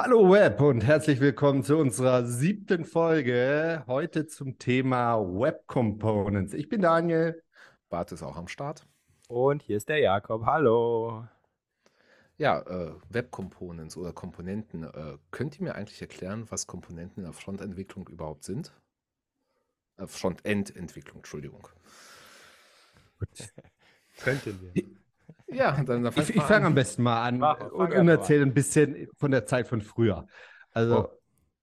Hallo Web und herzlich willkommen zu unserer siebten Folge. Heute zum Thema Web Components. Ich bin Daniel. Bart ist auch am Start. Und hier ist der Jakob. Hallo. Ja, äh, Web Components oder Komponenten. Äh, könnt ihr mir eigentlich erklären, was Komponenten in der Frontentwicklung überhaupt sind? Äh, Frontend-Entwicklung, Entschuldigung. Könnten wir. Ja, dann, dann ich, ich fange am besten mal an Mach, und, und erzähle ein bisschen von der Zeit von früher. Also oh.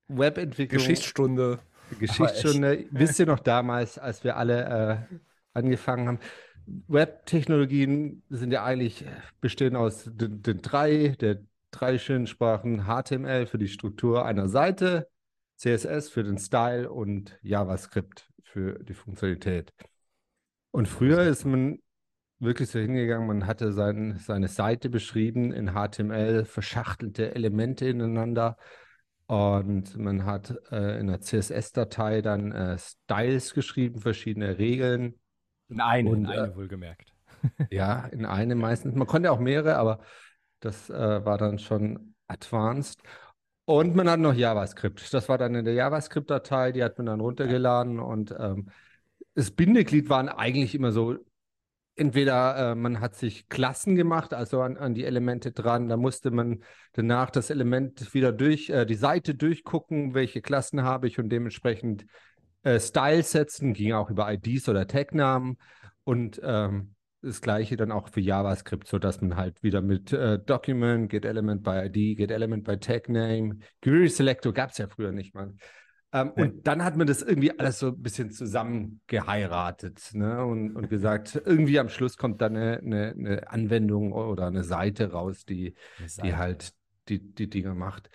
Webentwicklung. Geschichtsstunde. Geschichtsstunde. Wisst ihr noch damals, als wir alle äh, angefangen haben? Web-Technologien sind ja eigentlich bestehen aus den, den, drei, der drei schönen Sprachen HTML für die Struktur einer Seite, CSS für den Style und JavaScript für die Funktionalität. Und früher ist man wirklich so hingegangen, man hatte sein, seine Seite beschrieben in HTML, verschachtelte Elemente ineinander und man hat äh, in einer CSS-Datei dann äh, Styles geschrieben, verschiedene Regeln. In eine, und, in eine äh, wohlgemerkt. ja, in eine meistens. Man konnte auch mehrere, aber das äh, war dann schon advanced. Und man hat noch JavaScript. Das war dann in der JavaScript-Datei, die hat man dann runtergeladen und ähm, das Bindeglied waren eigentlich immer so entweder äh, man hat sich Klassen gemacht, also an, an, die Elemente dran, da musste man danach das Element wieder durch, äh, die Seite durchgucken, welche Klassen habe ich und dementsprechend äh, Style setzen, ging auch über IDs oder Tagnamen und ähm, das gleiche dann auch für JavaScript, sodass man halt wieder mit äh, Document, Get Element by ID, Get Element by Tag Name, Query Selector gab es ja früher nicht mal. Ähm, ja. Und dann hat man das irgendwie alles so ein bisschen zusammengeheiratet ne? und, und gesagt, irgendwie am Schluss kommt dann eine, eine, eine Anwendung oder eine Seite raus, die, Seite. die halt die, die Dinge macht.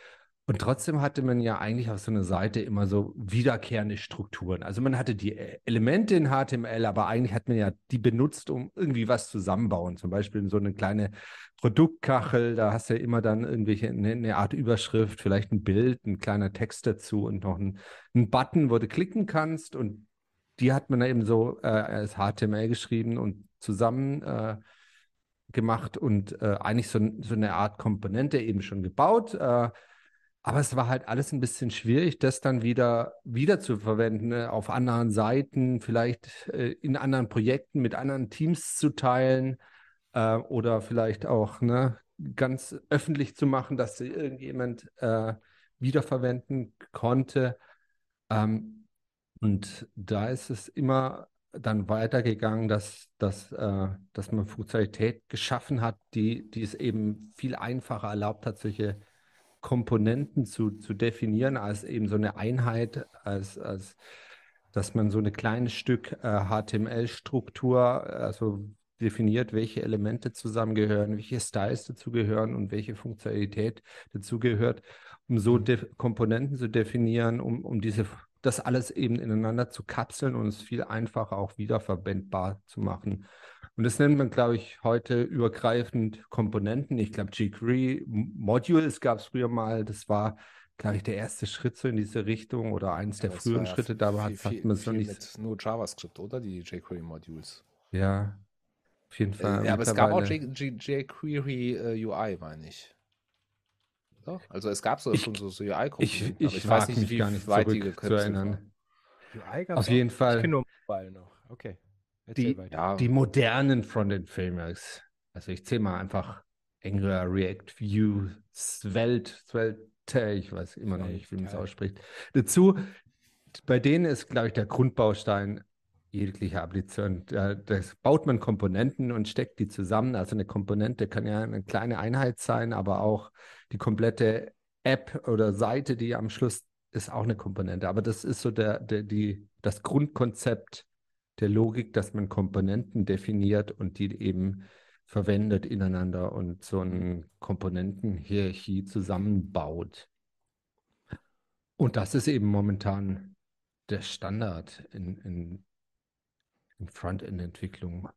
Und trotzdem hatte man ja eigentlich auf so einer Seite immer so wiederkehrende Strukturen. Also man hatte die äh, Elemente in HTML, aber eigentlich hat man ja die benutzt, um irgendwie was zusammenbauen. Zum Beispiel so eine kleine Produktkachel, da hast du ja immer dann irgendwelche, eine, eine Art Überschrift, vielleicht ein Bild, ein kleiner Text dazu und noch ein, Button, wo du klicken kannst. Und die hat man eben so äh, als HTML geschrieben und zusammen äh, gemacht und äh, eigentlich so, so, eine Art Komponente eben schon gebaut. Äh, aber es war halt alles ein bisschen schwierig, das dann wieder, wieder zu verwenden, ne? auf anderen Seiten, vielleicht äh, in anderen Projekten mit anderen Teams zu teilen äh, oder vielleicht auch ne, ganz öffentlich zu machen, dass sie irgendjemand äh, wiederverwenden konnte. Ähm, und da ist es immer dann weitergegangen, dass, dass, äh, dass man Funktionalität geschaffen hat, die, die es eben viel einfacher erlaubt hat, solche Komponenten zu, zu definieren als eben so eine Einheit, als, als dass man so ein kleines Stück äh, HTML-Struktur, also definiert, welche Elemente zusammengehören, welche Styles dazugehören und welche Funktionalität dazugehört, um so mhm. Komponenten zu definieren, um, um diese, das alles eben ineinander zu kapseln und es viel einfacher auch wiederverwendbar zu machen. Und das nennt man, glaube ich, heute übergreifend Komponenten. Ich glaube, jQuery Modules gab es früher mal. Das war, glaube ich, der erste Schritt so in diese Richtung oder eins ja, der früheren Schritte. Da hat, hat man es noch nicht. Mit nur JavaScript, oder? Die jQuery Modules. Ja, auf jeden Fall. Äh, ja, aber es gab auch jQuery äh, UI, meine ich. Doch? Also es gab so, ich, schon so, so UI-Komponenten. Ich, ich, ich weiß nicht, wie gar nicht weit die zu erinnern. UI gab Auf jeden Fall. Ich kenne nur Mobile noch. Okay die, ja. die modernen Frontend-Frameworks. Also ich zähle mal einfach Angular, React, Vue, Svelte, Svelte, ich weiß immer noch nicht, wie man es ausspricht. Dazu, bei denen ist, glaube ich, der Grundbaustein jeglicher Applikation. Da, das baut man Komponenten und steckt die zusammen. Also eine Komponente kann ja eine kleine Einheit sein, aber auch die komplette App oder Seite, die am Schluss ist auch eine Komponente. Aber das ist so der, der, die, das Grundkonzept der Logik, dass man Komponenten definiert und die eben verwendet ineinander und so eine Komponentenhierarchie zusammenbaut. Und das ist eben momentan der Standard in, in, in Frontend-Entwicklung.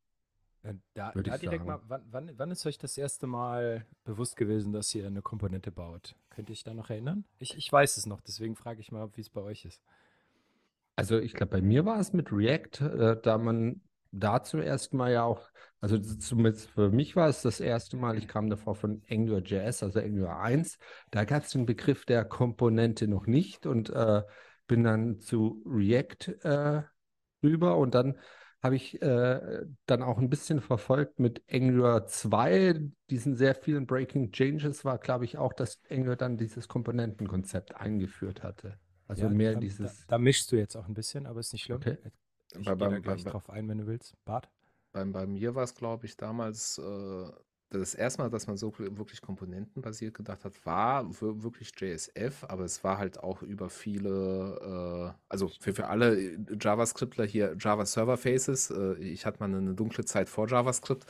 Äh, da, da direkt sagen. mal, wann, wann, wann, ist euch das erste Mal bewusst gewesen, dass ihr eine Komponente baut? Könnt ihr euch da noch erinnern? Ich, ich weiß es noch, deswegen frage ich mal, wie es bei euch ist. Also ich glaube, bei mir war es mit React, äh, da man da zum ersten Mal ja auch, also zumindest für mich war es das erste Mal, ich kam davor von AngularJS, also Angular 1. Da gab es den Begriff der Komponente noch nicht und äh, bin dann zu React äh, rüber und dann habe ich äh, dann auch ein bisschen verfolgt mit Angular 2, diesen sehr vielen Breaking Changes war, glaube ich, auch, dass Angular dann dieses Komponentenkonzept eingeführt hatte. Also ja, mehr da, dieses. Da, da, mischst du jetzt auch ein bisschen, aber ist nicht schlimm. Okay. Ich bei, gehe da gleich bei, drauf ein, wenn du willst. Bart? Bei, bei mir war es, glaube ich, damals äh, das erste Mal, dass man so wirklich komponentenbasiert gedacht hat, war wirklich JSF, aber es war halt auch über viele, äh, also für, für alle JavaScriptler hier Java Server Faces. Äh, ich hatte mal eine dunkle Zeit vor JavaScript.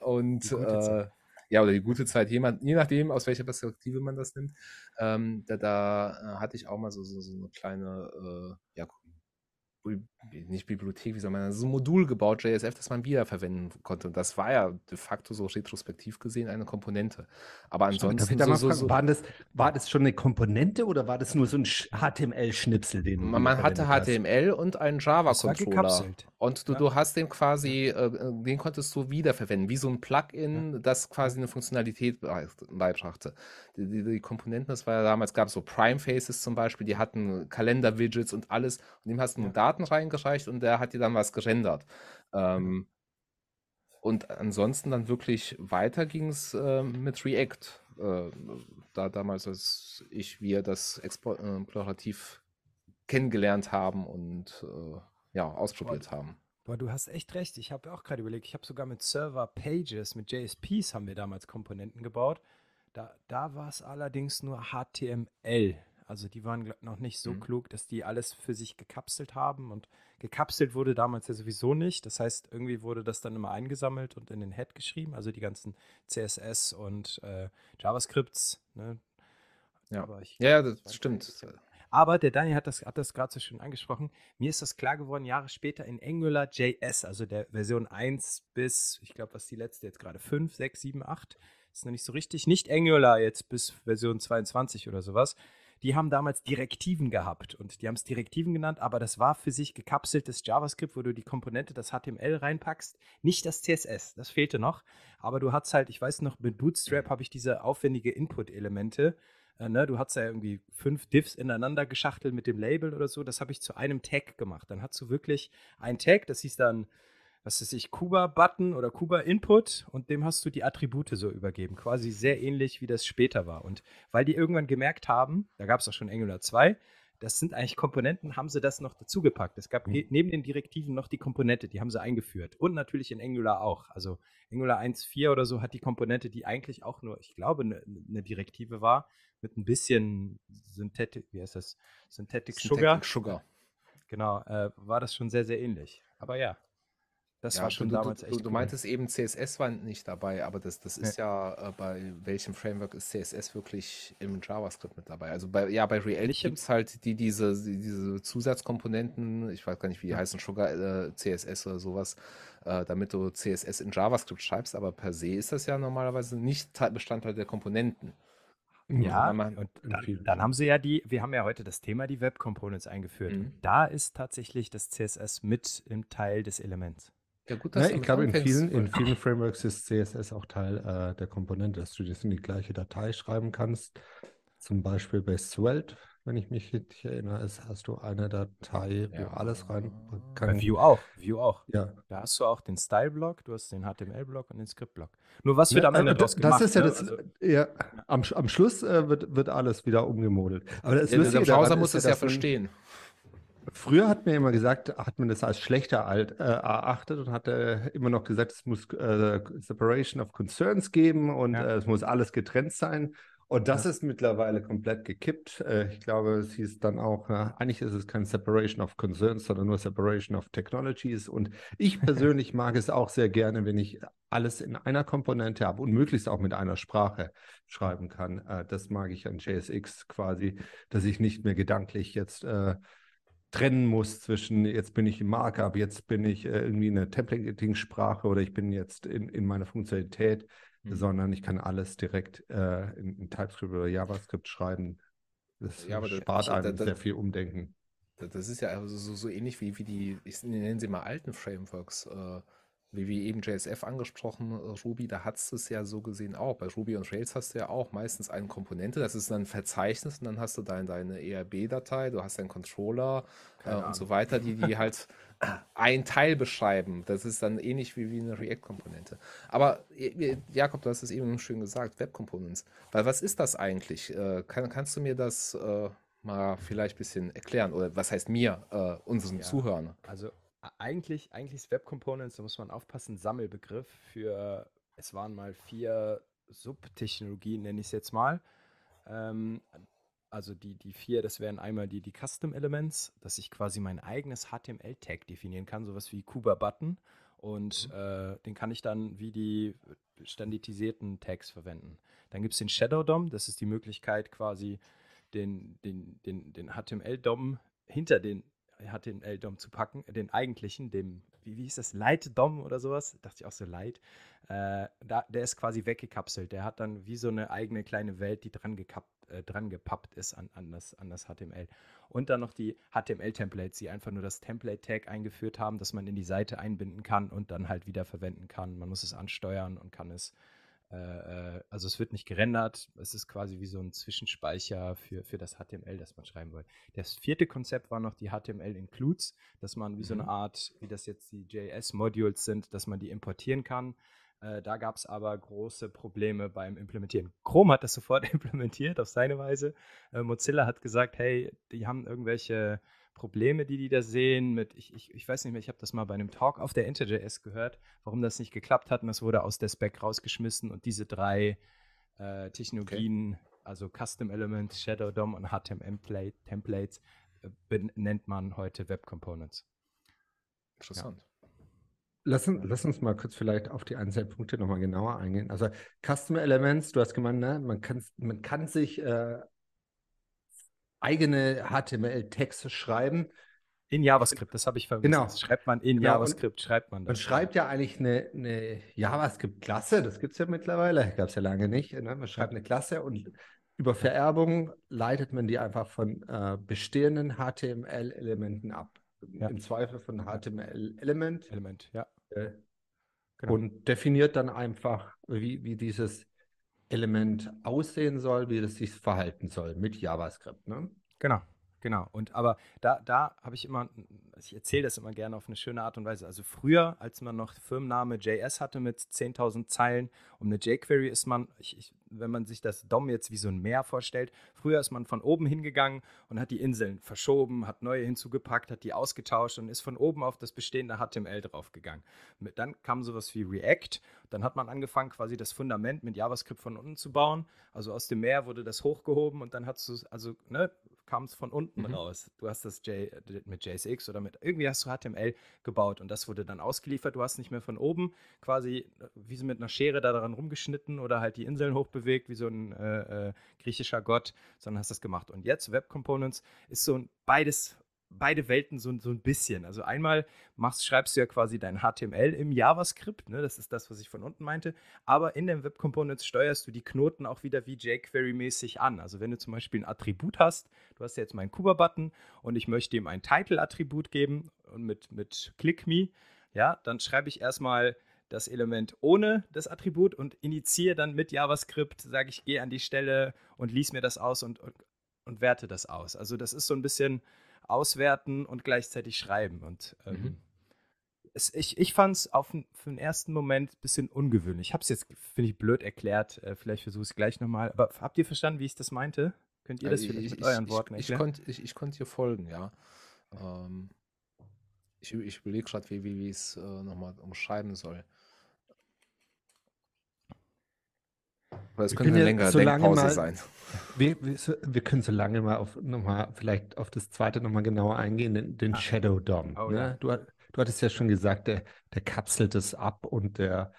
und äh, ja, oder die gute Zeit, jemand, je nachdem, aus welcher Perspektive man das nimmt. Ähm, da, da äh, hatte ich auch mal so, so, so eine kleine äh, ja, nicht Bibliothek, wie soll man sagen, so ein Modul gebaut, JSF, das man wiederverwenden konnte. Und das war ja de facto so retrospektiv gesehen eine Komponente. Aber ansonsten. So, so, so, war, das, war das schon eine Komponente oder war das nur so ein HTML-Schnipsel? Den man, man hatte HTML hast? und einen Java-Controller. Und du, ja. du hast den quasi, äh, den konntest du wiederverwenden, wie so ein Plugin, ja. das quasi eine Funktionalität beibrachte. Die, die, die, Komponenten, das war ja damals, gab es so Prime Faces zum Beispiel, die hatten Kalender-Widgets und alles. Und dem hast du ja. Daten reingereicht und der hat dir dann was gerendert. Ähm, und ansonsten dann wirklich weiter ging es äh, mit React. Äh, da damals, als ich, wir das explorativ kennengelernt haben und äh, ja, ausprobiert Boah, haben. Boah, du hast echt recht. Ich habe auch gerade überlegt, ich habe sogar mit Server Pages, mit JSPs haben wir damals Komponenten gebaut. Da, da war es allerdings nur HTML. Also die waren noch nicht so mhm. klug, dass die alles für sich gekapselt haben und gekapselt wurde damals ja sowieso nicht. Das heißt, irgendwie wurde das dann immer eingesammelt und in den Head geschrieben, also die ganzen CSS und äh, JavaScripts. Ne? Ja. Ich, ja, das stimmt. Aber der Daniel hat das, hat das gerade so schön angesprochen. Mir ist das klar geworden, Jahre später in Angular JS, also der Version 1 bis, ich glaube, was die letzte jetzt gerade, 5, 6, 7, 8, ist noch nicht so richtig. Nicht Angular jetzt bis Version 22 oder sowas die haben damals Direktiven gehabt und die haben es Direktiven genannt, aber das war für sich gekapseltes JavaScript, wo du die Komponente, das HTML reinpackst, nicht das CSS, das fehlte noch, aber du hast halt, ich weiß noch, mit Bootstrap habe ich diese aufwendige Input-Elemente, äh, ne, du hast ja irgendwie fünf Diffs ineinander geschachtelt mit dem Label oder so, das habe ich zu einem Tag gemacht. Dann hast du wirklich ein Tag, das hieß dann was weiß ich, Kuba-Button oder Kuba-Input und dem hast du die Attribute so übergeben. Quasi sehr ähnlich, wie das später war. Und weil die irgendwann gemerkt haben, da gab es auch schon Angular 2, das sind eigentlich Komponenten, haben sie das noch dazugepackt. Es gab mhm. neben den Direktiven noch die Komponente, die haben sie eingeführt. Und natürlich in Angular auch. Also Angular 1.4 oder so hat die Komponente, die eigentlich auch nur, ich glaube, eine ne Direktive war, mit ein bisschen Synthetic, wie heißt das? Synthetic, Synthetic Sugar. Sugar. Genau, äh, war das schon sehr, sehr ähnlich. Aber ja, das ja, war schon du, damals du, echt. Du, du meintest eben, CSS war nicht dabei, aber das, das ist ja, ja äh, bei welchem Framework ist CSS wirklich im JavaScript mit dabei? Also bei, ja, bei React gibt es halt die, diese, diese Zusatzkomponenten, ich weiß gar nicht, wie die ja. heißen, Sugar äh, CSS oder sowas, äh, damit du CSS in JavaScript schreibst, aber per se ist das ja normalerweise nicht Bestandteil der Komponenten. Ja, und dann, dann, haben sie ja die, wir haben ja heute das Thema die Web Components eingeführt. Mhm. Da ist tatsächlich das CSS mit im Teil des Elements. Ja, gut, dass ja, ich glaube, in vielen, in vielen Frameworks ist CSS auch Teil äh, der Komponente, dass du das in die gleiche Datei schreiben kannst. Zum Beispiel bei Svelte, wenn ich mich richtig erinnere, ist, hast du eine Datei, wo ja. alles rein kann. Bei Vue auch. Vue auch. Ja. Da hast du auch den Style-Block, du hast den HTML-Block und den Script-Block. Nur was wird ja, am Ende das, gemacht? Das ist ja ne? das, also, ja, am, am Schluss äh, wird, wird alles wieder umgemodelt. Aber das ja, der Browser muss das ja verstehen. Früher hat mir immer gesagt, hat man das als schlechter alt, äh, erachtet und hat äh, immer noch gesagt, es muss äh, Separation of Concerns geben und ja. Äh, es muss alles getrennt sein. Und das ja. ist mittlerweile komplett gekippt. Äh, ich glaube, es hieß dann auch, eigentlich ist es kein Separation of Concerns, sondern nur Separation of Technologies. Und ich persönlich mag es auch sehr gerne, wenn ich alles in einer Komponente habe und möglichst auch mit einer Sprache schreiben kann. Äh, das mag ich an JSX quasi, dass ich nicht mehr gedanklich jetzt trennen muss zwischen, jetzt bin ich im Markup, jetzt bin ich äh, irgendwie eine Templating-Sprache oder ich bin jetzt in, in meiner Funktionalität, mhm. sondern ich kann alles direkt äh, in, in, TypeScript oder JavaScript schreiben. Das ja, spart einem das, sehr viel Umdenken. Das ist ja also so, so ähnlich wie, wie die, ich nenne sie mal alten Frameworks. Äh, wie, wie eben JSF angesprochen, äh, Ruby, da hast du es ja so gesehen auch. Bei Ruby und Rails hast du ja auch meistens eine Komponente, das ist dann ein Verzeichnis und dann hast du dein, deine ERB-Datei, du hast deinen Controller äh, und so weiter, die, die halt ein Teil beschreiben. Das ist dann ähnlich wie, wie eine React-Komponente. Aber Jakob, du hast es eben schön gesagt, Web Components. Weil was ist das eigentlich? Äh, kann, kannst du mir das äh, mal vielleicht ein bisschen erklären? Oder was heißt mir, äh, unseren ja, Zuhörern? Also eigentlich, eigentlich ist Web Components, da muss man aufpassen, Sammelbegriff für, es waren mal vier Subtechnologien, nenne ich es jetzt mal. Ähm, also die, die vier, das wären einmal die, die Custom Elements, dass ich quasi mein eigenes HTML-Tag definieren kann, sowas wie Kuba-Button. Und mhm. äh, den kann ich dann wie die standardisierten Tags verwenden. Dann gibt es den Shadow DOM, das ist die Möglichkeit quasi den, den, den, den HTML-DOM hinter den HTML-DOM zu packen, den eigentlichen, dem, wie, wie hieß das, Light-DOM oder sowas, dachte ich auch so Light, äh, da, der ist quasi weggekapselt. Der hat dann wie so eine eigene kleine Welt, die dran, gekappt, äh, dran gepappt ist an, an, das, an das HTML. Und dann noch die HTML-Templates, die einfach nur das Template-Tag eingeführt haben, dass man in die Seite einbinden kann und dann halt wieder verwenden kann. Man muss es ansteuern und kann es äh, äh, also es wird nicht gerendert, es ist quasi wie so ein Zwischenspeicher für, für das HTML, das man schreiben will. Das vierte Konzept war noch die HTML-Includes, dass man wie mhm. so eine mhm. Art, wie das jetzt die JS-Modules sind, dass man die importieren kann. Äh, da gab es aber große Probleme beim Implementieren. Chrome hat das sofort implementiert auf seine Weise. Äh, Mozilla hat gesagt, hey, die haben irgendwelche Probleme, die die da sehen. Mit, ich, ich, ich weiß nicht mehr, ich habe das mal bei einem Talk auf der InterJS gehört, warum das nicht geklappt hat und das wurde aus der Spec rausgeschmissen und diese drei äh, Technologien, okay. also Custom Element, Shadow DOM und HTML Templates, äh, nennt man heute Web Components. Interessant. Ja. Lass, lass, uns mal kurz vielleicht auf die einzelnen Punkte nochmal genauer eingehen. Also Custom Elements, du hast gemeint, ne? man, kann, man kann sich äh, eigene HTML-Texte schreiben. In JavaScript, das habe ich vergessen. Genau. Das schreibt man in genau. JavaScript, schreibt man das. Man schreibt ja eigentlich eine, eine JavaScript-Klasse, das gibt es ja mittlerweile, gab es ja lange nicht. Ne? Man schreibt eine Klasse und über Vererbung leitet man die einfach von äh, bestehenden HTML-Elementen ab. Ja. Im Zweifel von HTML-Element. Element, ja. Äh, genau. Und definiert dann einfach, wie, wie dieses Element aussehen soll, wie es sich verhalten soll mit JavaScript. Ne? Genau, genau. Und aber da, da habe ich immer, ich erzähle das immer gerne auf eine schöne Art und Weise. Also früher, als man noch Firmenname JS hatte mit 10.000 Zeilen, um eine jQuery ist man, ich, ich, wenn man sich das DOM jetzt wie so ein Meer vorstellt, früher ist man von oben hingegangen und hat die Inseln verschoben, hat neue hinzugepackt, hat die ausgetauscht und ist von oben auf das bestehende HTML draufgegangen. Dann kam sowas wie React, dann hat man angefangen, quasi das Fundament mit JavaScript von unten zu bauen. Also aus dem Meer wurde das hochgehoben und dann hast du also ne, kam es von unten mhm. raus. Du hast das J, mit JSX oder mit irgendwie hast du HTML gebaut und das wurde dann ausgeliefert. Du hast nicht mehr von oben quasi wie so mit einer Schere da daran rumgeschnitten oder halt die Inseln hochbewegt wie so ein äh, äh, griechischer Gott, sondern hast das gemacht. Und jetzt Web Components ist so ein beides beide Welten so, so ein bisschen. Also einmal machst, schreibst du ja quasi dein HTML im JavaScript, ne? das ist das, was ich von unten meinte, aber in den Web Components steuerst du die Knoten auch wieder wie jQuery-mäßig an. Also wenn du zum Beispiel ein Attribut hast, du hast jetzt meinen Kuba-Button und ich möchte ihm ein Title-Attribut geben und mit, mit Click ja, dann schreibe ich erstmal das Element ohne das Attribut und initiiere dann mit JavaScript, sage ich, gehe an die Stelle und lies mir das aus und, und, und werte das aus. Also das ist so ein bisschen auswerten und gleichzeitig schreiben. Und ähm, mhm. es, ich, ich fand es für den ersten Moment ein bisschen ungewöhnlich. Ich habe es jetzt, finde ich, blöd erklärt. Äh, vielleicht versuche ich es gleich nochmal. Aber habt ihr verstanden, wie ich das meinte? Könnt ihr das ich, vielleicht mit ich, euren Worten erklären? Ich, konnte, ich, ich konnte dir folgen, ja. Ähm, ich, ich überlege gerade, wie, wie, wie ich es äh, nochmal umschreiben soll. Aber es könnte eine längere so Denkpause mal, sein. Wir, wir, wir, können so lange mal auf nochmal, vielleicht auf das zweite nochmal genauer eingehen, den, den ah. Shadow DOM. Oh, ne? ja. du, du hattest ja schon gesagt, der, der kapselt es ab und der,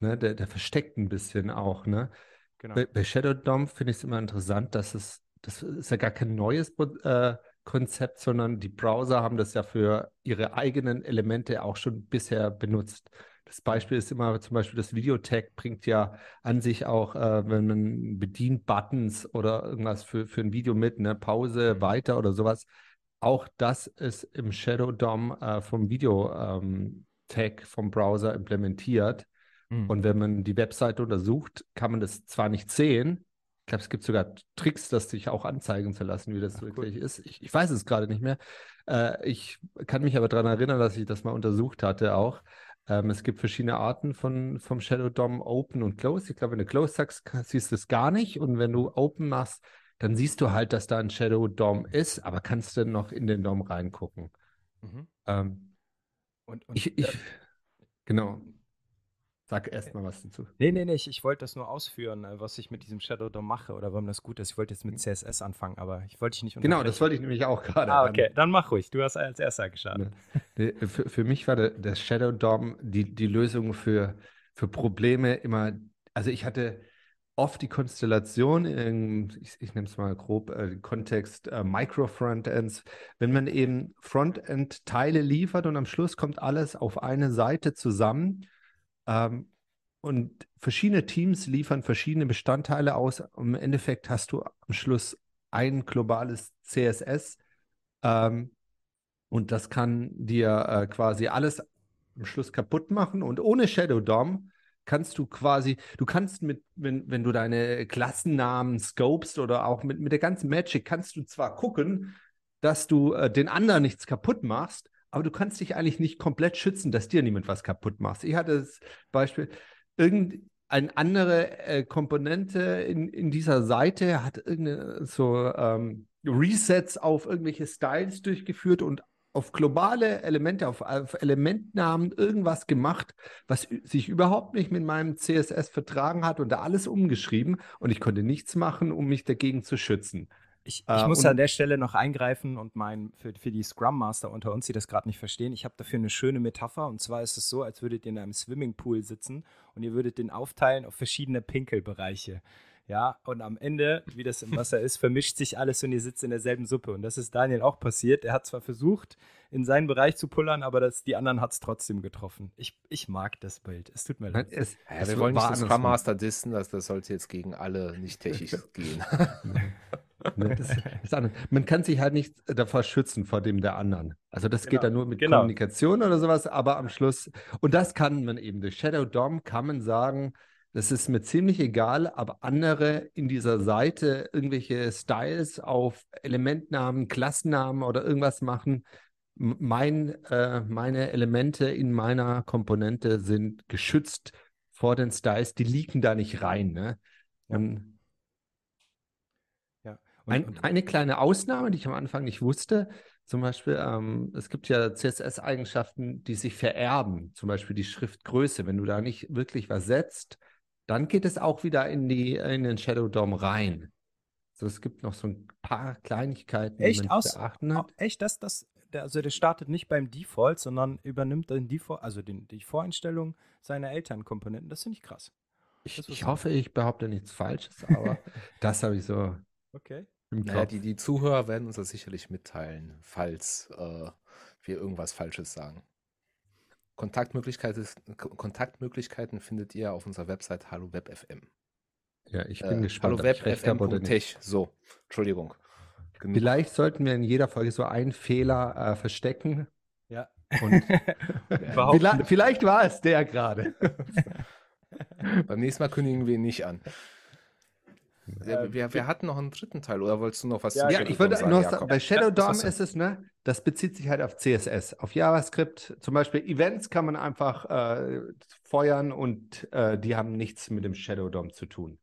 ne, der, der versteckt ein bisschen auch. Ne? Genau. Bei, bei Shadow DOM finde ich es immer interessant, dass es, das ist ja gar kein neues äh, Konzept, sondern die Browser haben das ja für ihre eigenen Elemente auch schon bisher benutzt. Das Beispiel ist immer zum Beispiel das Videotag bringt ja an sich auch, äh, wenn man bedient Buttons oder irgendwas für, für ein Video mit, ne, Pause, mhm. weiter oder sowas, auch das ist im Shadow DOM äh, vom Video-Tag ähm, vom Browser implementiert. Mhm. Und wenn man die Webseite untersucht, kann man das zwar nicht sehen, ich glaube, es gibt sogar Tricks, das sich auch anzeigen zu lassen, wie das Ach, wirklich cool. ist. Ich, ich, weiß es gerade nicht mehr. Äh, ich kann mich aber daran erinnern, dass ich das mal untersucht hatte auch. Ähm, es gibt verschiedene Arten von, vom Shadow DOM, Open und Close. Ich glaube, wenn du Close sagst, siehst du es gar nicht. Und wenn du Open machst, dann siehst du halt, dass da ein Shadow DOM ist, aber kannst du noch in den DOM reingucken. Mhm. Ähm, und, und, ich, ich, genau. Sag erst mal was dazu. Nee, nee, nee, ich, ich wollte das nur ausführen, äh, was ich mit diesem Shadow DOM mache oder warum das gut ist. Ich wollte jetzt mit CSS anfangen, aber ich wollte dich nicht Genau, das wollte ich nämlich auch gerade. Ah, okay, dann mach ruhig. Du hast als erster gestartet. Ne. Für, für mich war der, der Shadow DOM die, die Lösung für, für Probleme immer. Also, ich hatte oft die Konstellation, in, ich, ich nehme es mal grob, äh, Kontext äh, Micro-Frontends, wenn man eben Frontend-Teile liefert und am Schluss kommt alles auf eine Seite zusammen ähm, und verschiedene Teams liefern verschiedene Bestandteile aus. Im Endeffekt hast du am Schluss ein globales CSS. Ähm, und das kann dir äh, quasi alles am Schluss kaputt machen. Und ohne Shadow DOM kannst du quasi, du kannst mit, wenn, wenn du deine Klassennamen scopest oder auch mit, mit der ganzen Magic, kannst du zwar gucken, dass du äh, den anderen nichts kaputt machst, aber du kannst dich eigentlich nicht komplett schützen, dass dir niemand was kaputt macht. Ich hatte das Beispiel, irgendeine andere äh, Komponente in, in dieser Seite hat irgendeine so ähm, Resets auf irgendwelche Styles durchgeführt und auf globale Elemente, auf, auf, Elementnamen irgendwas gemacht, was sich überhaupt nicht mit meinem CSS vertragen hat und da alles umgeschrieben und ich konnte nichts machen, um mich dagegen zu schützen. Ich, ich äh, muss an der Stelle noch eingreifen und mein, für, für die Scrum Master unter uns, die das gerade nicht verstehen, ich habe dafür eine schöne Metapher. Und zwar ist es so, als würdet ihr in einem Swimmingpool sitzen und ihr würdet den aufteilen auf verschiedene Pinkelbereiche. Ja, und am Ende, wie das im Wasser ist, vermischt sich alles und ihr sitzt in derselben Suppe. Und das ist Daniel auch passiert. Er hat zwar versucht, in seinen Bereich zu pullern, aber das, die anderen hat es trotzdem getroffen. Ich, ich mag das Bild. Es tut mir leid. Es, ja, wir wollen nicht den Scrum Master dissen, das, das sollte jetzt gegen alle nicht technisch gehen. Ne, das, das Man kann sich halt nicht davor schützen vor dem der anderen. Also das genau. geht dann nur mit genau. Kommunikation oder sowas, aber am Schluss, und das kann man eben durch Shadow DOM kann man sagen, das ist mir ziemlich egal, aber andere in dieser Seite irgendwelche Styles auf Elementnamen, Klassennamen oder irgendwas machen. Mein, äh, meine Elemente in meiner Komponente sind geschützt vor den Styles, die liegen da nicht rein. Ne? Ja. Und ein, eine kleine Ausnahme, die ich am Anfang nicht wusste, zum Beispiel, ähm, es gibt ja CSS-Eigenschaften, die sich vererben, zum Beispiel die Schriftgröße. Wenn du da nicht wirklich was setzt, dann geht es auch wieder in, die, in den Shadow DOM rein. Also es gibt noch so ein paar Kleinigkeiten, echt, die man aus, beachten hat. Echt, das, das, der, also der startet nicht beim Default, sondern übernimmt den Default, also den, die Voreinstellung seiner Elternkomponenten. Das finde ich krass. Ich, ich hoffe, ich behaupte nichts Falsches, aber das habe ich so okay. Naja, die, die Zuhörer werden uns das sicherlich mitteilen, falls äh, wir irgendwas Falsches sagen. Kontaktmöglichkeiten, Kontaktmöglichkeiten findet ihr auf unserer Website HalloWebFM. Ja, ich bin äh, gespannt. HalloWebFM.tech. So, Entschuldigung. Genug. Vielleicht sollten wir in jeder Folge so einen Fehler äh, verstecken. Ja. Und vielleicht, vielleicht war es der gerade. Beim nächsten Mal kündigen wir ihn nicht an. Wir, wir, wir, hatten noch einen dritten Teil, oder wolltest du noch was ja, ja ich würde sagen? Noch sagen, bei Shadow DOM ist es, ne, das bezieht sich halt auf CSS. Auf JavaScript, zum Beispiel Events kann man einfach äh, feuern und äh, die haben nichts mit dem Shadow DOM zu tun.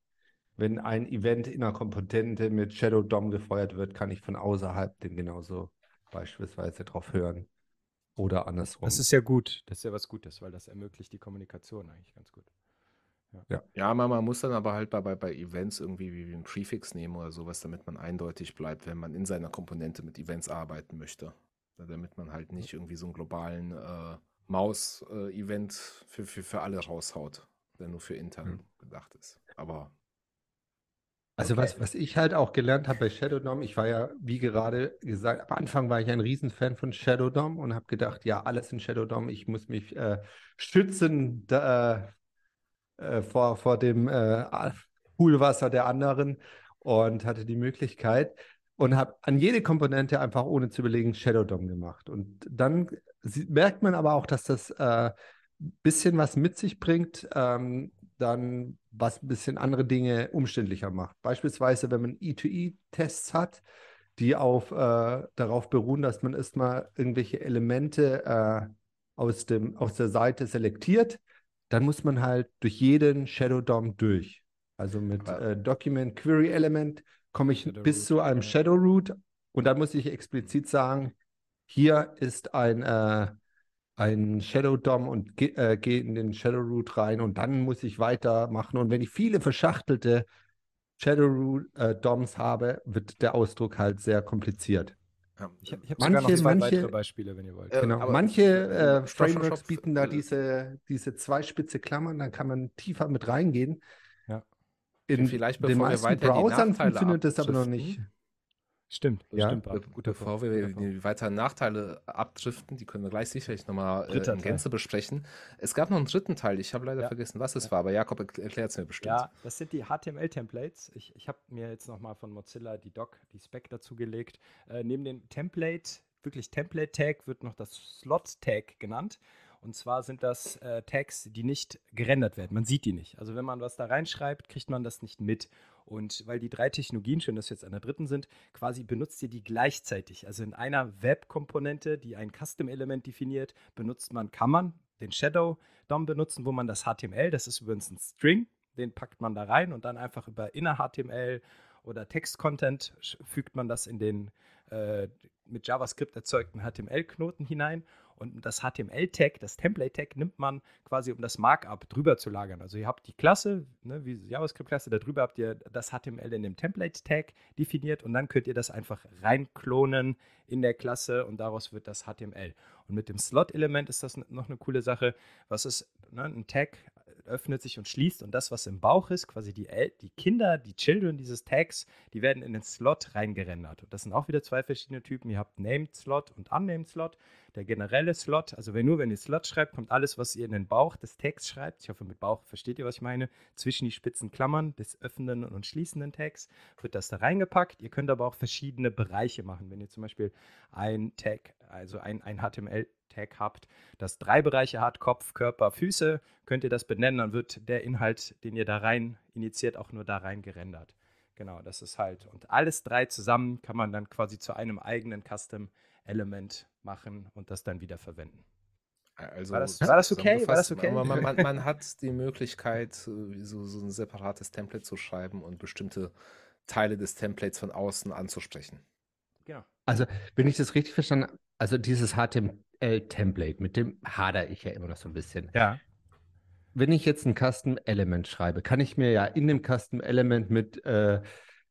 Wenn ein Event in einer Komponente mit Shadow DOM gefeuert wird, kann ich von außerhalb den genauso beispielsweise drauf hören. Oder andersrum. Das ist ja gut. Das ist ja was Gutes, weil das ermöglicht die Kommunikation eigentlich ganz gut. Ja. Ja, man, man muss dann aber halt bei, bei, bei Events irgendwie wie ein Prefix nehmen oder sowas, damit man eindeutig bleibt, wenn man in seiner Komponente mit Events arbeiten möchte. Damit man halt nicht irgendwie so einen globalen äh, Maus-Event äh, für, für, für alle raushaut, der nur für intern mhm. gedacht ist. Aber. Also okay. was, was ich halt auch gelernt habe bei Shadow DOM, ich war ja, wie gerade gesagt, am Anfang war ich ein Riesenfan von Shadow DOM und habe gedacht, ja, alles in Shadow DOM, ich muss mich äh, schützen da, äh, vor, vor dem äh, Poolwasser der anderen und hatte die Möglichkeit. und habe an jede Komponente einfach ohne zu überlegen Shadow DOM gemacht. Und dann merkt man aber auch, dass das äh, bisschen was mit sich bringt, ähm, dann was ein bisschen andere Dinge umständlicher macht. Beispielsweise, wenn man E2E-Tests hat, die auf, äh, darauf beruhen, dass man erstmal irgendwelche Elemente äh, aus, dem, aus der Seite selektiert, dann muss man halt durch jeden Shadow DOM durch. Also mit äh, Document Query Element komme ich Shadow bis Root, zu einem ja. Shadow Root und dann muss ich explizit sagen, hier ist ein, äh, ein Shadow DOM und ge äh, gehe in den Shadow Root rein und dann muss ich weitermachen. Und wenn ich viele verschachtelte Shadow Root äh, DOMs habe, wird der Ausdruck halt sehr kompliziert. Ja, ich habe hab manche, sogar noch zwei manche, weitere Beispiele, wenn ihr wollt. Äh, genau, manche äh, Frameworks bieten da diese, diese zwei spitze Klammern, dann kann man tiefer mit reingehen. Ja. In Vielleicht den meisten Browsern funktioniert das aber noch nicht. Stimmt, ja. stimmt. Be bevor wir die weiteren Nachteile abdriften, die können wir gleich sicherlich nochmal äh, in Gänze besprechen. Es gab noch einen dritten Teil, ich habe leider ja. vergessen, was es ja. war, aber Jakob erklärt es mir bestimmt. Ja, das sind die HTML-Templates. Ich, ich habe mir jetzt nochmal von Mozilla die Doc, die Spec dazu gelegt. Äh, neben dem Template, wirklich Template-Tag, wird noch das Slot-Tag genannt. Und zwar sind das äh, Tags, die nicht gerendert werden. Man sieht die nicht. Also wenn man was da reinschreibt, kriegt man das nicht mit. Und weil die drei Technologien, schön, dass wir jetzt an der dritten sind, quasi benutzt ihr die gleichzeitig. Also in einer Web-Komponente, die ein Custom-Element definiert, benutzt man, kann man den Shadow DOM benutzen, wo man das HTML, das ist übrigens ein String, den packt man da rein und dann einfach über Inner-HTML oder Text-Content fügt man das in den äh, mit JavaScript erzeugten HTML-Knoten hinein und das HTML-Tag, das Template-Tag, nimmt man quasi, um das Markup drüber zu lagern. Also ihr habt die Klasse, ne, wie JavaScript-Klasse, darüber habt ihr das HTML in dem Template-Tag definiert und dann könnt ihr das einfach reinklonen in der Klasse und daraus wird das HTML. Und mit dem Slot-Element ist das noch eine coole Sache. Was ist ne, ein Tag? Öffnet sich und schließt und das, was im Bauch ist, quasi die, El die Kinder, die Children dieses Tags, die werden in den Slot reingerendert. Und das sind auch wieder zwei verschiedene Typen. Ihr habt Named Slot und Unnamed Slot. Der generelle Slot, also wenn nur wenn ihr Slot schreibt, kommt alles, was ihr in den Bauch des Tags schreibt. Ich hoffe, mit Bauch versteht ihr, was ich meine. Zwischen die spitzen Klammern des öffnenden und schließenden Tags wird das da reingepackt. Ihr könnt aber auch verschiedene Bereiche machen. Wenn ihr zum Beispiel ein Tag, also ein, ein HTML Tag habt, das drei Bereiche hat, Kopf, Körper, Füße, könnt ihr das benennen, dann wird der Inhalt, den ihr da rein initiiert, auch nur da rein gerendert. Genau, das ist halt. Und alles drei zusammen kann man dann quasi zu einem eigenen Custom-Element machen und das dann wieder verwenden. Also, war, das, war das okay? War das okay? Man, man, man, hat die Möglichkeit, so, so ein separates Template zu schreiben und bestimmte Teile des Templates von außen anzusprechen. Genau. Also, wenn ich das richtig verstanden habe, also dieses HTML-Template, mit dem hader ich ja immer noch so ein bisschen. Ja. Wenn ich jetzt ein Custom Element schreibe, kann ich mir ja in dem Custom Element mit äh,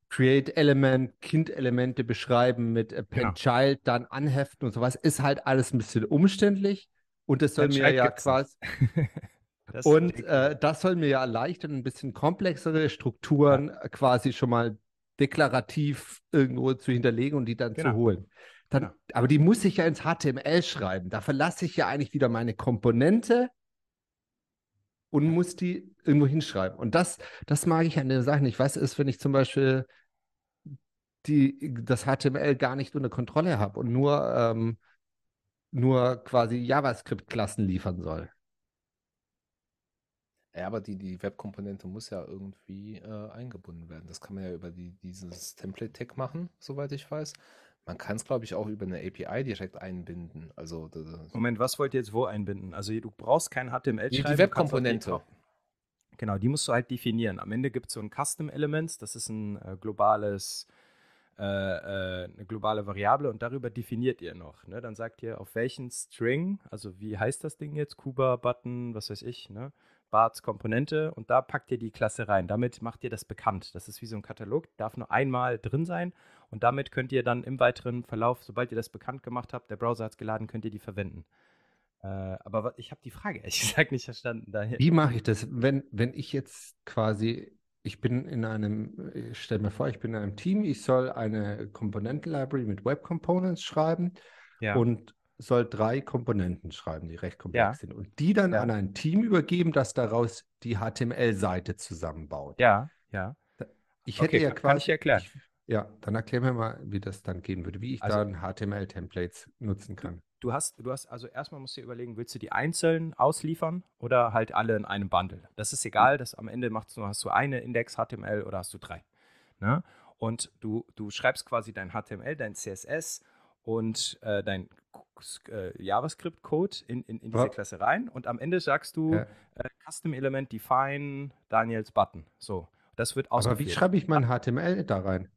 Create Element, Kind-Elemente beschreiben, mit Append genau. Child dann anheften und sowas. Ist halt alles ein bisschen umständlich. Und das soll mir ja quasi. und äh, das soll mir ja erleichtern, ein bisschen komplexere Strukturen ja. quasi schon mal deklarativ irgendwo zu hinterlegen und die dann genau. zu holen. Dann, ja. Aber die muss ich ja ins HTML schreiben. Da verlasse ich ja eigentlich wieder meine Komponente und muss die irgendwo hinschreiben. Und das, das mag ich an den Sachen. Ich weiß es, wenn ich zum Beispiel die, das HTML gar nicht unter Kontrolle habe und nur, ähm, nur quasi JavaScript-Klassen liefern soll. Ja, aber die, die Webkomponente muss ja irgendwie äh, eingebunden werden. Das kann man ja über die, dieses Template-Tag machen, soweit ich weiß. Man kann es, glaube ich, auch über eine API direkt einbinden. Also, Moment, was wollt ihr jetzt wo einbinden? Also du braust kein HTML die, die Webkomponente. Genau, die musst du halt definieren. Am Ende gibt es so ein Custom Elements, das ist ein äh, globales, äh, äh, eine globale Variable und darüber definiert ihr noch. Ne? Dann sagt ihr, auf welchen String, also wie heißt das Ding jetzt? Kuba, Button, was weiß ich, ne? Barts Komponente und da packt ihr die Klasse rein. Damit macht ihr das bekannt. Das ist wie so ein Katalog, darf nur einmal drin sein und damit könnt ihr dann im weiteren Verlauf, sobald ihr das bekannt gemacht habt, der Browser hat es geladen, könnt ihr die verwenden. Äh, aber ich habe die Frage ehrlich gesagt nicht verstanden. Daher. Wie mache ich das, wenn, wenn ich jetzt quasi, ich bin in einem, ich stelle mir vor, ich bin in einem Team, ich soll eine Komponenten-Library mit Web Components schreiben ja. und soll drei Komponenten schreiben, die recht komplex ja. sind und die dann ja. an ein Team übergeben, das daraus die HTML-Seite zusammenbaut. Ja, ja. Ich hätte okay, ja quasi. Kann ich erklären. Ich, Ja, dann erklär mir mal, wie das dann gehen würde, wie ich Also- dann HTML-Templates nutzen kann. Du hast, du hast, also erstmal musst du dir überlegen, willst du die einzeln ausliefern oder halt alle in einem Bundle? Das ist egal, das am Ende machst du, hast du eine Index HTML oder hast du drei. Ne? Und du, du schreibst quasi dein HTML, dein CSS und äh, dein äh, JavaScript-Code in, in, in diese Ja. Klasse rein und am Ende sagst du Ja. äh, Custom Element Define Daniels Button. So, das wird Aber wie ausgeführt. schreibe ich mein HTML da rein?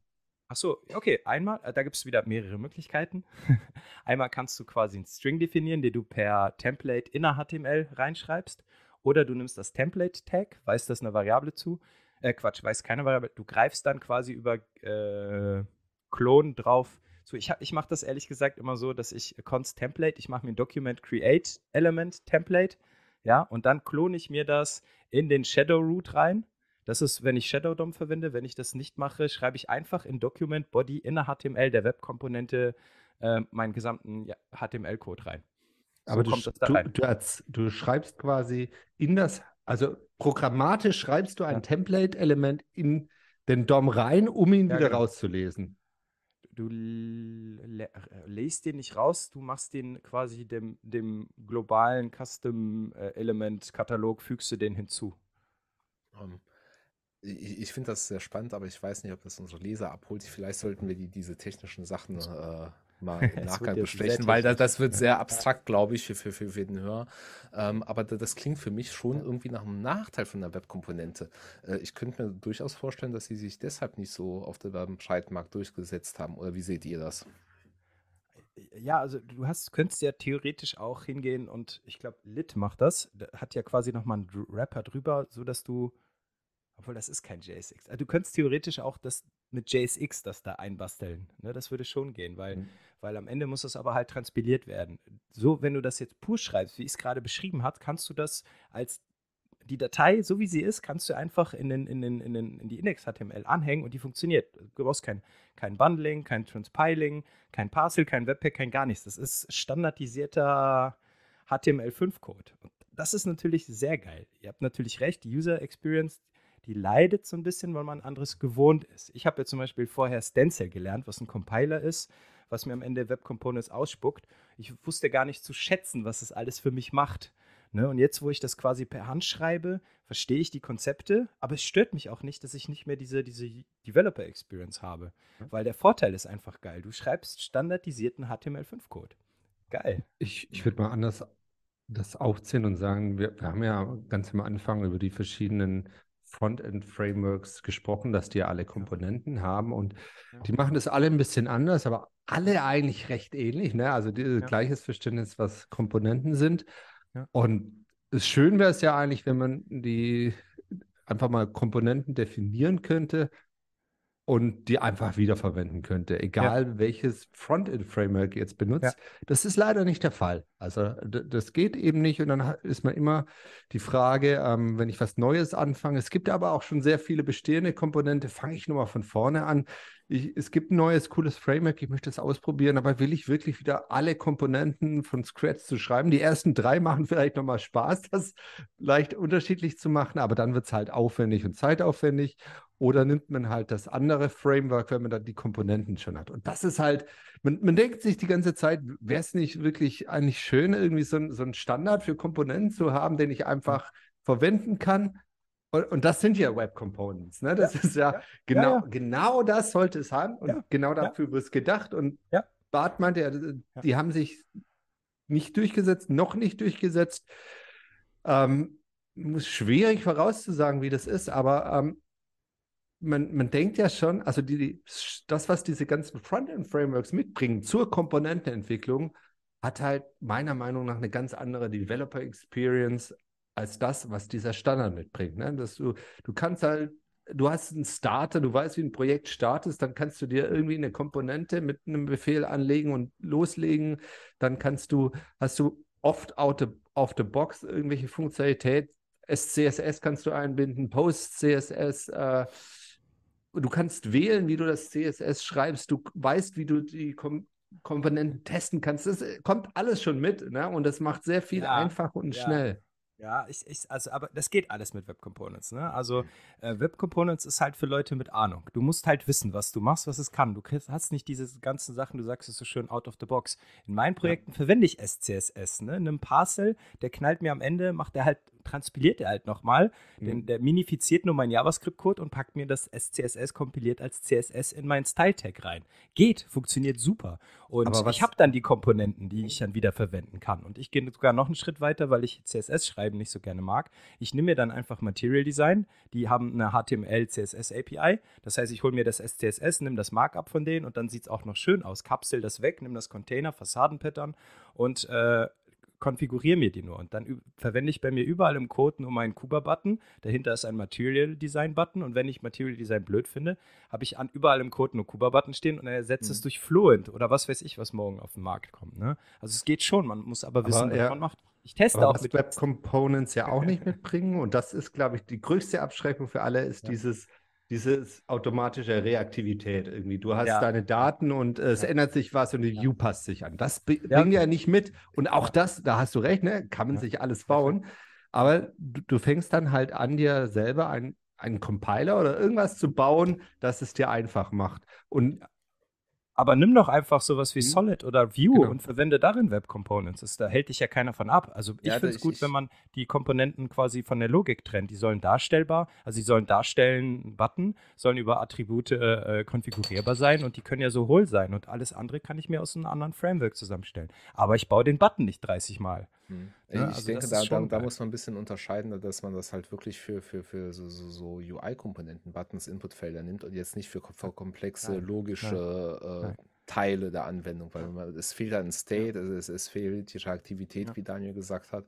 Ach so, okay, einmal, äh, da gibt es wieder mehrere Möglichkeiten. einmal kannst du quasi einen String definieren, den du per Template in der HTML reinschreibst. Oder du nimmst das Template-Tag, weist das eine Variable zu. Äh, Quatsch, weist keine Variable. Du greifst dann quasi über äh, Clone drauf. So, ich, ich mache das ehrlich gesagt immer so, dass ich const Template, ich mache mir ein Document Create Element Template, ja, und dann klone ich mir das in den Shadow Root rein. Das ist, wenn ich Shadow DOM verwende. Wenn ich das nicht mache, schreibe ich einfach in Document Body in der HTML der Webkomponente äh, meinen gesamten ja, HTML-Code rein. So Aber du, kommt das da du, rein. du, erz- du schreibst quasi in das, also programmatisch schreibst du ein Ja. Template-Element in den DOM rein, um ihn Ja, wieder genau. rauszulesen. Du l- lä- äh, den nicht raus, du machst den quasi dem, dem globalen Custom-Element-Katalog, fügst du den hinzu. Ähm, ich ich finde das sehr spannend, aber ich weiß nicht, ob das unsere Leser abholt. Vielleicht sollten wir die, diese technischen Sachen äh, mal im Nachgang besprechen, weil da, technisch. das wird sehr abstrakt, glaube ich, für, für, für, den Hörer. Ähm, aber da, das klingt für mich schon irgendwie nach einem Nachteil von der Webkomponente. Äh, ich könnte mir durchaus vorstellen, dass sie sich deshalb nicht so auf dem Scheidmarkt durchgesetzt haben. Oder wie seht ihr das? Ja, also du hast, könntest ja theoretisch auch hingehen und ich glaube, Lit macht das. Hat ja quasi nochmal einen Wrapper drüber, sodass du, obwohl das ist kein JSX. Also du könntest theoretisch auch das mit JSX das da einbasteln. Ne? Das würde schon gehen, weil, Mhm. weil am Ende muss das aber halt transpiliert werden. So, wenn du das jetzt pur schreibst, wie ich es gerade beschrieben habe, kannst du das als die Datei, so wie sie ist, kannst du einfach in, den, in, den, in, den, in die Index-HTML anhängen und die funktioniert. Du brauchst kein, kein Bundling, kein Transpiling, kein Parcel, kein Webpack, kein gar nichts. Das ist standardisierter HTML5-Code. Und das ist natürlich sehr geil. Ihr habt natürlich recht, die User Experience, die leidet so ein bisschen, weil man anderes gewohnt ist. Ich habe ja zum Beispiel vorher Stencil gelernt, was ein Compiler ist, was mir am Ende Web Components ausspuckt. Ich wusste gar nicht zu schätzen, was das alles für mich macht. Ne? Und jetzt, wo ich das quasi per Hand schreibe, verstehe ich die Konzepte, aber es stört mich auch nicht, dass ich nicht mehr diese, diese Developer Experience habe. Weil der Vorteil ist einfach geil. Du schreibst standardisierten HTML5-Code. Geil. Ich, ich würde mal anders das aufziehen und sagen, wir, wir haben ja ganz am Anfang über die verschiedenen Frontend-Frameworks gesprochen, dass die ja alle Komponenten haben und Ja. die machen das alle ein bisschen anders, aber alle eigentlich recht ähnlich, ne? Also dieses Ja. gleiches Verständnis, was Komponenten sind. Ja. Und es schön wäre es ja eigentlich, wenn man die einfach mal Komponenten definieren könnte und die einfach wiederverwenden könnte, egal welches Frontend-Framework ihr jetzt benutzt. Das ist leider nicht der Fall. Also das geht eben nicht und dann ist man immer die Frage, ähm, wenn ich was Neues anfange. Es gibt aber auch schon sehr viele bestehende Komponente. Fange ich nochmal von vorne an. Ich, es gibt ein neues, cooles Framework, ich möchte es ausprobieren, aber will ich wirklich wieder alle Komponenten von Scratch zu schreiben? Die ersten drei machen vielleicht nochmal Spaß, das leicht unterschiedlich zu machen, aber dann wird es halt aufwendig und zeitaufwendig. Oder nimmt man halt das andere Framework, wenn man dann die Komponenten schon hat. Und das ist halt, man, man denkt sich die ganze Zeit, wäre es nicht wirklich eigentlich schön, irgendwie so, ein- so einen Standard für Komponenten zu haben, den ich einfach verwenden kann? Und, und das sind ja Web Components. Ne? Das ist ja, ja, genau, ja. genau das sollte es haben. Und Ja, genau ja. dafür wird es gedacht. Und Ja. Bart meinte, ja, die haben sich nicht durchgesetzt, noch nicht durchgesetzt. Ähm, schwierig vorauszusagen, wie das ist, aber ähm, man, man denkt ja schon, also die, das, was diese ganzen Frontend-Frameworks mitbringen zur Komponentenentwicklung, hat halt meiner Meinung nach eine ganz andere Developer-Experience als das, was dieser Standard mitbringt. Ne? Dass du, du kannst halt, du hast einen Starter, du weißt, wie ein Projekt startest, dann kannst du dir irgendwie eine Komponente mit einem Befehl anlegen und loslegen. Dann kannst du, hast du oft out the, auf the box irgendwelche Funktionalität. SCSS kannst du einbinden, Post-CSS, äh, du kannst wählen, wie du das CSS schreibst, du weißt, wie du die Kom Komponenten testen kannst. Das äh, kommt alles schon mit, ne? Und das macht sehr viel Ja, einfach und ja. schnell. Ja, ich, ich, also, aber das geht alles mit Web Components. Ne? Also äh, Web Components ist halt für Leute mit Ahnung. Du musst halt wissen, was du machst, was es kann. Du hast nicht diese ganzen Sachen, du sagst es so schön out of the box. In meinen Projekten ja. verwende ich SCSS. Ne? In einem Parcel, der knallt mir am Ende, macht er halt transpiliert er halt nochmal. Mhm. Der minifiziert nur meinen JavaScript-Code und packt mir das SCSS kompiliert als CSS in meinen Style-Tag rein. Geht, funktioniert super. Und ich habe dann die Komponenten, die ich dann wieder verwenden kann. Und ich gehe sogar noch einen Schritt weiter, weil ich CSS schreiben nicht so gerne mag. Ich nehme mir dann einfach Material Design. Die haben eine HTML, CSS API. Das heißt, ich hole mir das SCSS, nehme das Markup von denen und dann sieht es auch noch schön aus. Kapsel das weg, nehme das Container, Fassadenpattern und äh, konfiguriere mir die nur. Und dann verwende ich bei mir überall im Code nur meinen Kuba-Button. Dahinter ist ein Material Design-Button. Und wenn ich Material Design blöd finde, habe ich an, überall im Code nur Kuba-Button stehen und er ersetzt mhm. es durch Fluent oder was weiß ich, was morgen auf den Markt kommt. Ne? Also es geht schon, man muss aber wissen, aber, was man macht. Ich teste aber auch was mit Web Components ja auch nicht mitbringen. Und das ist, glaube ich, die größte Abschreckung für alle, ist ja. dieses diese automatische Reaktivität irgendwie. Du hast ja. deine Daten und äh, es ändert sich was und die View passt sich an. Das bringt ja, ja nicht mit. Und auch das, da hast du recht, ne? kann man sich alles bauen. Aber du, du, fängst dann halt an, dir selber ein, einen Compiler oder irgendwas zu bauen, das es dir einfach macht. Und aber nimm doch einfach sowas wie mhm. Solid oder Vue genau. und verwende darin Web Components. Das, da hält dich ja keiner von ab. Also ich ja, finde es gut, ich, wenn man die Komponenten quasi von der Logik trennt. Die sollen darstellbar, also sie sollen darstellen, Button, sollen über Attribute äh, konfigurierbar sein und die können ja so hohl sein. Und alles andere kann ich mir aus einem anderen Framework zusammenstellen. Aber ich baue den Button nicht 30 Mal. Hm. Ja, ich also denke, da, da, da, muss man ein bisschen unterscheiden, dass man das halt wirklich für, für, für so, so, so UI-Komponenten, Buttons, Inputfelder nimmt und jetzt nicht für, für komplexe, Nein. logische Nein. Äh, Nein. Teile der Anwendung, weil man, es fehlt ein State, ja. es, es fehlt die Aktivität, ja. wie Daniel gesagt hat.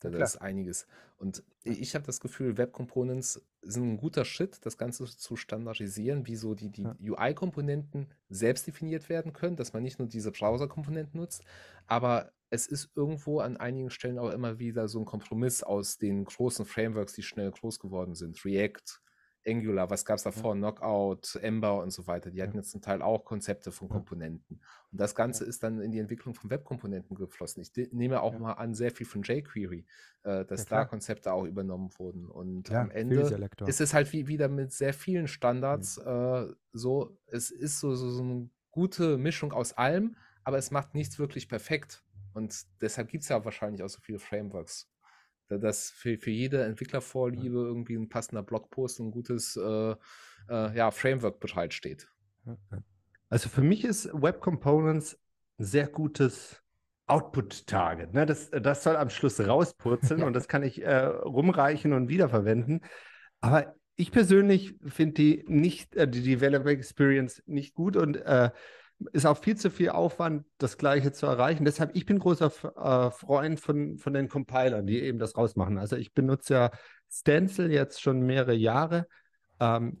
Da, da ist einiges. Und ich habe das Gefühl, Web Components sind ein guter Schritt, das Ganze zu standardisieren, wie so die, die UI-Komponenten selbst definiert werden können, dass man nicht nur diese Browser-Komponenten nutzt, aber es ist irgendwo an einigen Stellen auch immer wieder so ein Kompromiss aus den großen Frameworks, die schnell groß geworden sind. React, Angular, was gab es davor? Ja. Knockout, Ember und so weiter. Die hatten jetzt zum Teil auch Konzepte von Komponenten. Und das Ganze ist dann in die Entwicklung von Webkomponenten geflossen. Ich nehme auch ja. mal an, sehr viel von jQuery, äh, dass da Konzepte auch übernommen wurden. Und am Ende ist es halt wie, wieder mit sehr vielen Standards äh, so, es ist so, so, so eine gute Mischung aus allem, aber es macht nichts wirklich perfekt. Und deshalb gibt es ja wahrscheinlich auch so viele Frameworks. Dass für, für jede Entwicklervorliebe irgendwie ein passender Blogpost und ein gutes äh, äh, ja, Framework bereitsteht. Also für mich ist Web Components ein sehr gutes Output-Target. Ne? Das, das soll am Schluss rauspurzeln und das kann ich äh, rumreichen und wiederverwenden. Aber ich persönlich finde die nicht, äh, die Developer Experience nicht gut und äh, ist auch viel zu viel Aufwand, das Gleiche zu erreichen. Deshalb, ich bin großer äh, Freund von, von den Compilern, die eben das rausmachen. Also ich benutze ja Stencil jetzt schon mehrere Jahre. Ähm,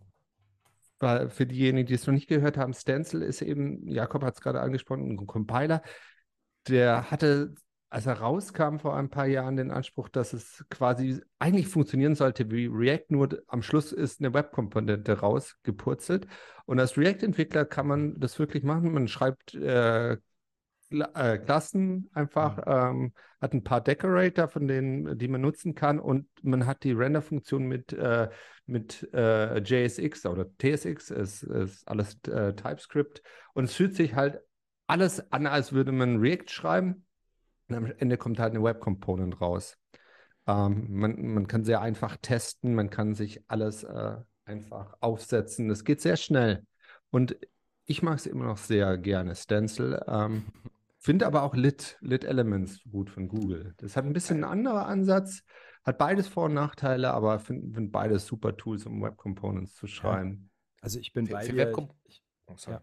weil für diejenigen, die es noch nicht gehört haben, Stencil ist eben, Jakob hat es gerade angesprochen, ein Compiler. Der hatte als er rauskam vor ein paar Jahren, den Anspruch, dass es quasi eigentlich funktionieren sollte wie React, nur am Schluss ist eine Webkomponente rausgepurzelt. Und als React-Entwickler kann man das wirklich machen. Man schreibt äh, äh, Klassen einfach, ähm, hat ein paar Decorator, von denen, die man nutzen kann und man hat die Render-Funktion mit, äh, mit äh, JSX oder TSX, ist, ist alles äh, TypeScript und es fühlt sich halt alles an, als würde man React schreiben und am Ende kommt halt eine Web Component raus. Ähm, man, man kann sehr einfach testen, man kann sich alles äh, einfach aufsetzen. Das geht sehr schnell. Und ich mag es immer noch sehr gerne, Stencil. Ähm, Finde aber auch Lit, Lit Elements gut von Google. Das hat ein bisschen einen anderen Ansatz, hat beides Vor- und Nachteile, aber finde find beides super Tools, um Web Components zu schreiben. Ja. Also ich bin für, bei für dir. Ich, oh, ja.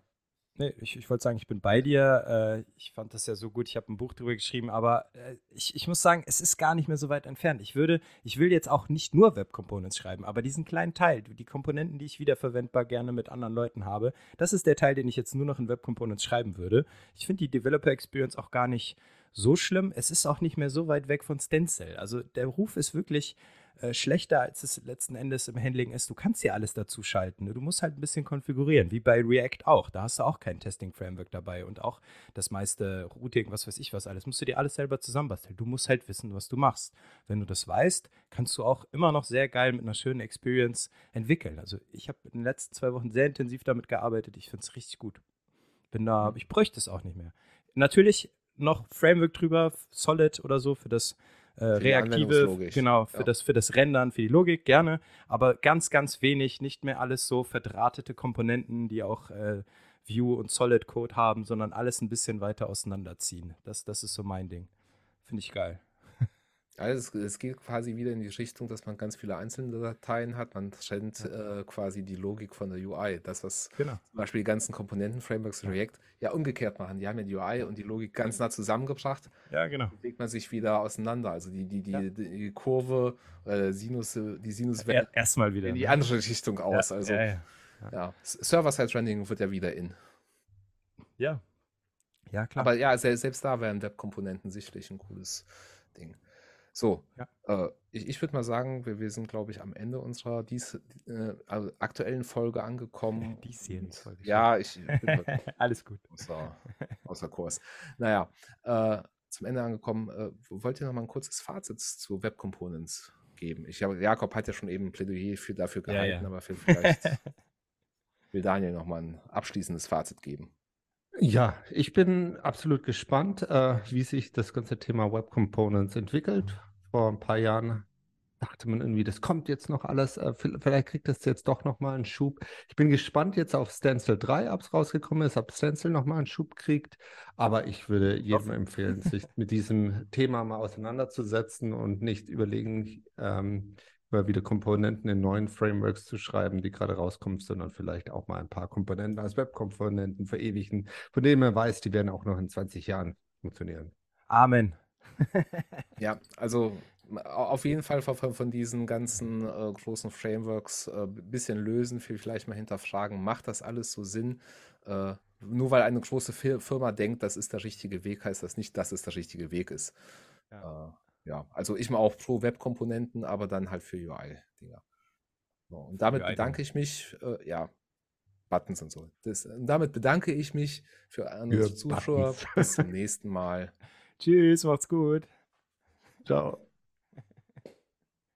Nee, ich, ich wollte sagen, ich bin bei dir. Äh, ich fand das ja so gut. Ich habe ein Buch darüber geschrieben, aber äh, ich, ich muss sagen, es ist gar nicht mehr so weit entfernt. Ich würde, ich will jetzt auch nicht nur Web Components schreiben, aber diesen kleinen Teil, die Komponenten, die ich wiederverwendbar gerne mit anderen Leuten habe, das ist der Teil, den ich jetzt nur noch in Web Components schreiben würde. Ich finde die Developer Experience auch gar nicht so schlimm. Es ist auch nicht mehr so weit weg von Stencil. Also der Ruf ist wirklich äh, schlechter, als es letzten Endes im Handling ist. Du kannst ja alles dazu schalten. Ne? Du musst halt ein bisschen konfigurieren, wie bei React auch. Da hast du auch kein Testing-Framework dabei und auch das meiste Routing, was weiß ich was alles. Musst du dir alles selber zusammenbasteln. Du musst halt wissen, was du machst. Wenn du das weißt, kannst du auch immer noch sehr geil mit einer schönen Experience entwickeln. Also ich habe in den letzten zwei Wochen sehr intensiv damit gearbeitet. Ich finde es richtig gut. Bin da, ich bräuchte es auch nicht mehr. Natürlich noch Framework drüber, Solid oder so für das äh, reaktive, genau, für, ja. das, für das Rendern, für die Logik, gerne. Aber ganz, ganz wenig, nicht mehr alles so verdrahtete Komponenten, die auch äh, View und Solid Code haben, sondern alles ein bisschen weiter auseinanderziehen. Das, das ist so mein Ding. Finde ich geil. Also es, es, geht quasi wieder in die Richtung, dass man ganz viele einzelne Dateien hat. Man trennt ja. äh, quasi die Logik von der UI. Das, was genau. zum Beispiel die ganzen Komponenten-Frameworks React ja umgekehrt machen. Die haben ja die UI und die Logik ganz nah zusammengebracht. Ja, genau. Legt man sich wieder auseinander. Also die, die, die, ja. die Kurve, äh, Sinus, die Sinuswelle ja, erstmal wieder in die ne? andere Richtung aus. also ja, Server-Side-Rendering wird ja wieder in. Ja. Ja, klar. Aber ja, selbst da wären Webkomponenten sicherlich ein cooles Ding. So, ja. äh, ich, ich würde mal sagen, wir, wir sind, glaube ich, am Ende unserer dies, äh, also aktuellen Folge angekommen. Diesjährigen Folge. Ja, ich. Alles gut. Außer, außer Kurs. Naja, äh, zum Ende angekommen. Äh, wollt ihr noch mal ein kurzes Fazit zu Web Components geben? Ich habe, Jakob hat ja schon eben ein Plädoyer für, dafür gehalten, ja, ja. aber vielleicht will Daniel noch mal ein abschließendes Fazit geben. Ja, ich bin absolut gespannt, äh, wie sich das ganze Thema Web Components entwickelt. Vor ein paar Jahren dachte man irgendwie, das kommt jetzt noch alles. Äh, vielleicht kriegt das jetzt doch nochmal einen Schub. Ich bin gespannt jetzt auf Stencil 3, ob es rausgekommen ist, ob Stencil nochmal einen Schub kriegt. Aber ich würde jedem empfehlen, sich mit diesem Thema mal auseinanderzusetzen und nicht überlegen, ähm, immer wieder Komponenten in neuen Frameworks zu schreiben, die gerade rauskommen, sondern vielleicht auch mal ein paar Komponenten als Webkomponenten verewigen, von denen man weiß, die werden auch noch in 20 Jahren funktionieren. Amen. ja, also auf jeden Fall von, von diesen ganzen äh, großen Frameworks ein äh, bisschen lösen, vielleicht mal hinterfragen, macht das alles so Sinn? Äh, nur weil eine große Firma denkt, das ist der richtige Weg, heißt das nicht, dass es der richtige Weg ist. Ja. Äh, ja, also ich mal auch pro Web-Komponenten, aber dann halt für UI-Dinger. So, und damit UI bedanke ich mich, äh, ja, Buttons und so. Das, damit bedanke ich mich für unsere Zuschauer. Bis zum nächsten Mal. Tschüss, macht's gut. Ciao.